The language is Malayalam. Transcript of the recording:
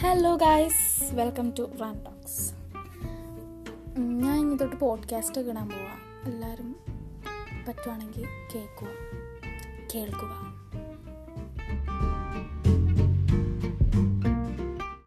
ഹലോ ഗായ്സ് വെൽക്കം ടു റാൻ ടോക്സ് ഞാൻ ഇനി തൊട്ട് പോഡ്കാസ്റ്റ് ഇടാൻ പോവാം. എല്ലാവരും പറ്റുവാണെങ്കിൽ കേൾക്കുക കേൾക്കുക